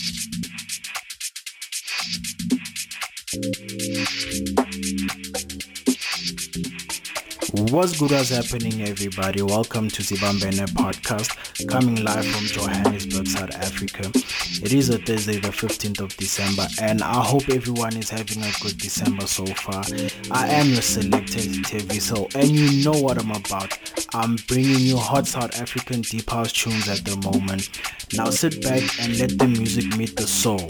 Thank you. What's good? What's happening, everybody? Welcome to Zibambene podcast, coming live from Johannesburg, South Africa. It is a Thursday, the 15th of December, and I hope everyone is having a good December so far. I am your selected TV, so and you know what I'm about. I'm bringing you hot South African deep house tunes at the moment. Now sit back and let the music meet the soul.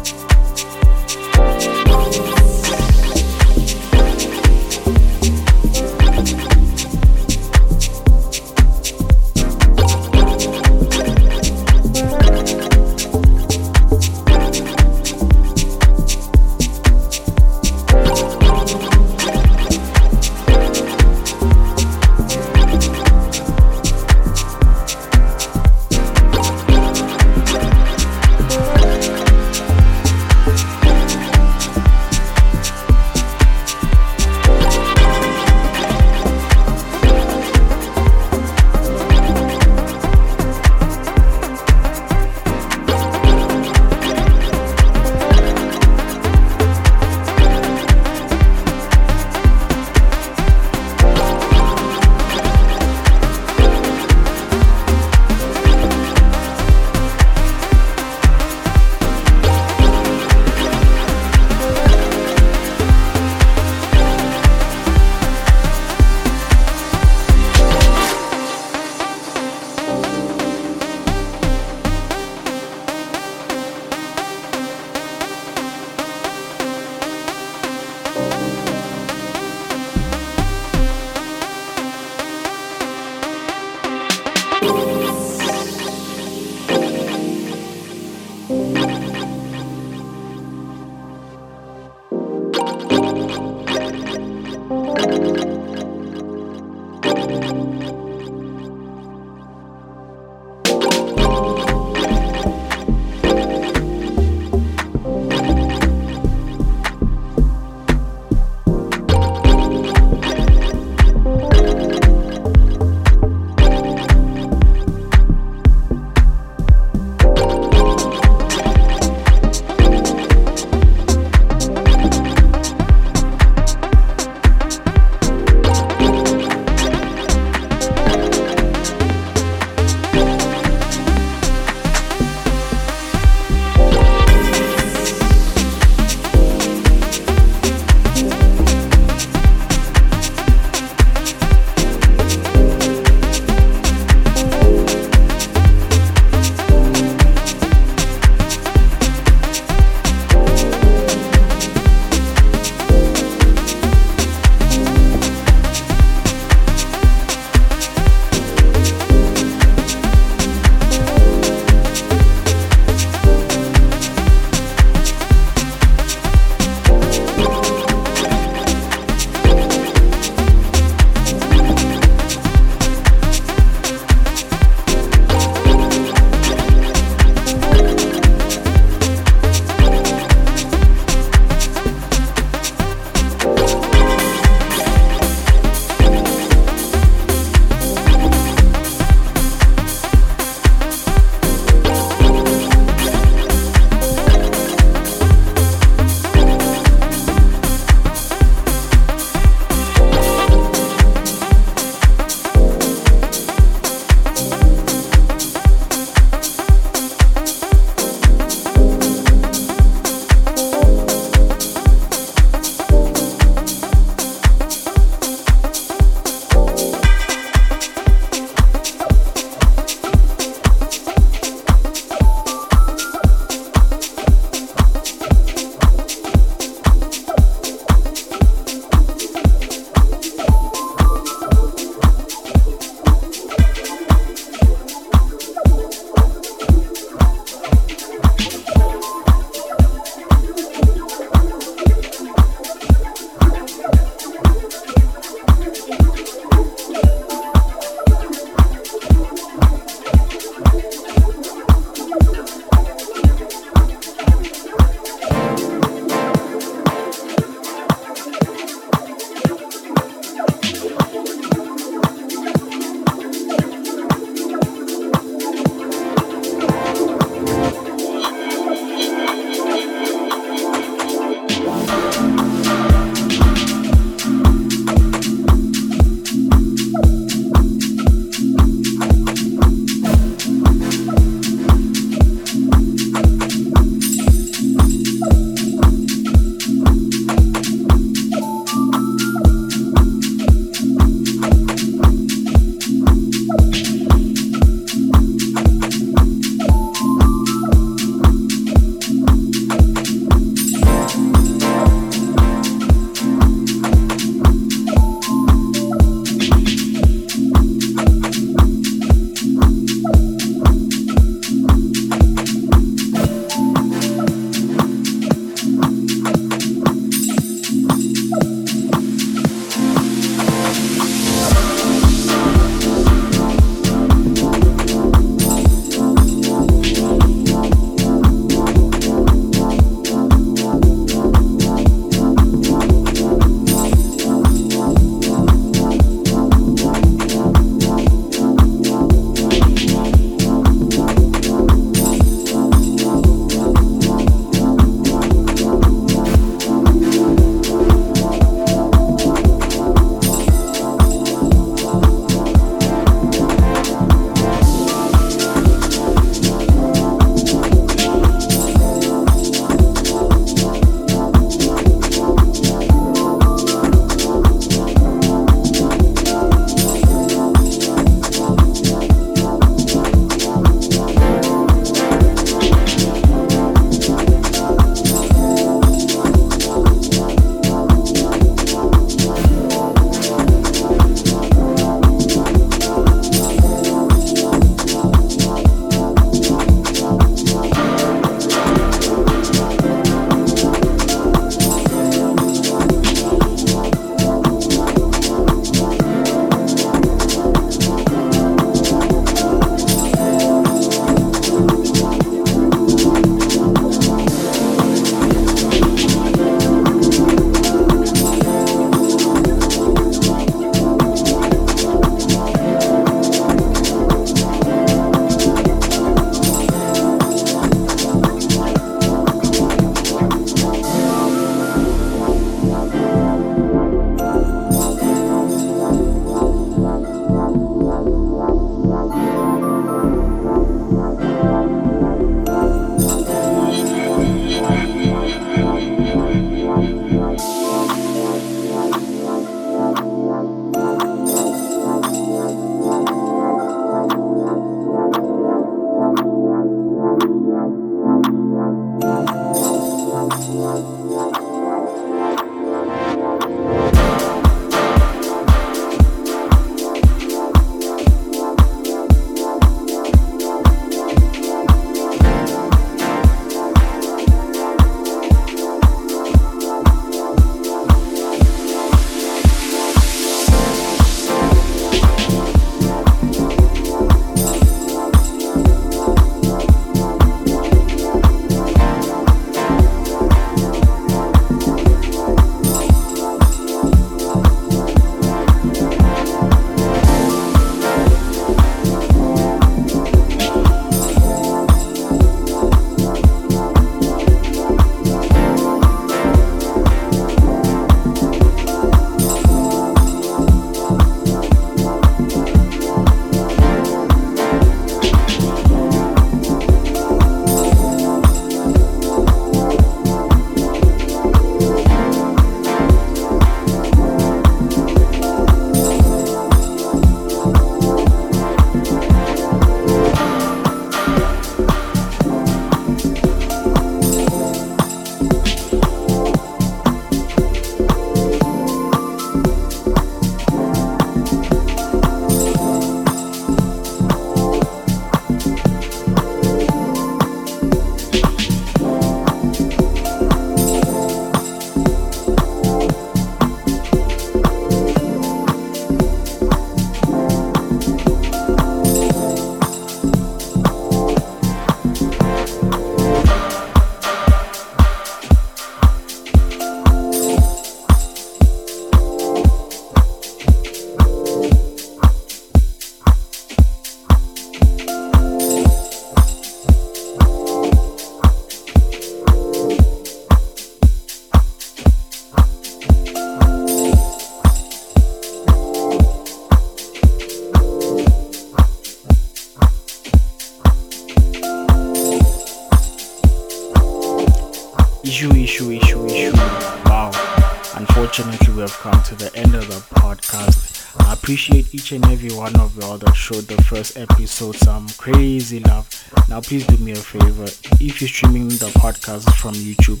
First episode some crazy love. Now, please do me a favor. If you're streaming the podcast from YouTube,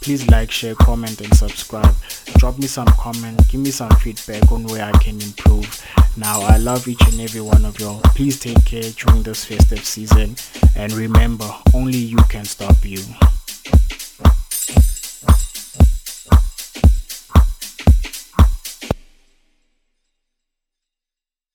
please like, share, comment, and subscribe. Drop me some comment, give me some feedback on where I can improve. Now, I love each and every one of y'all. Please take care during this festive season. And remember, only you can stop you.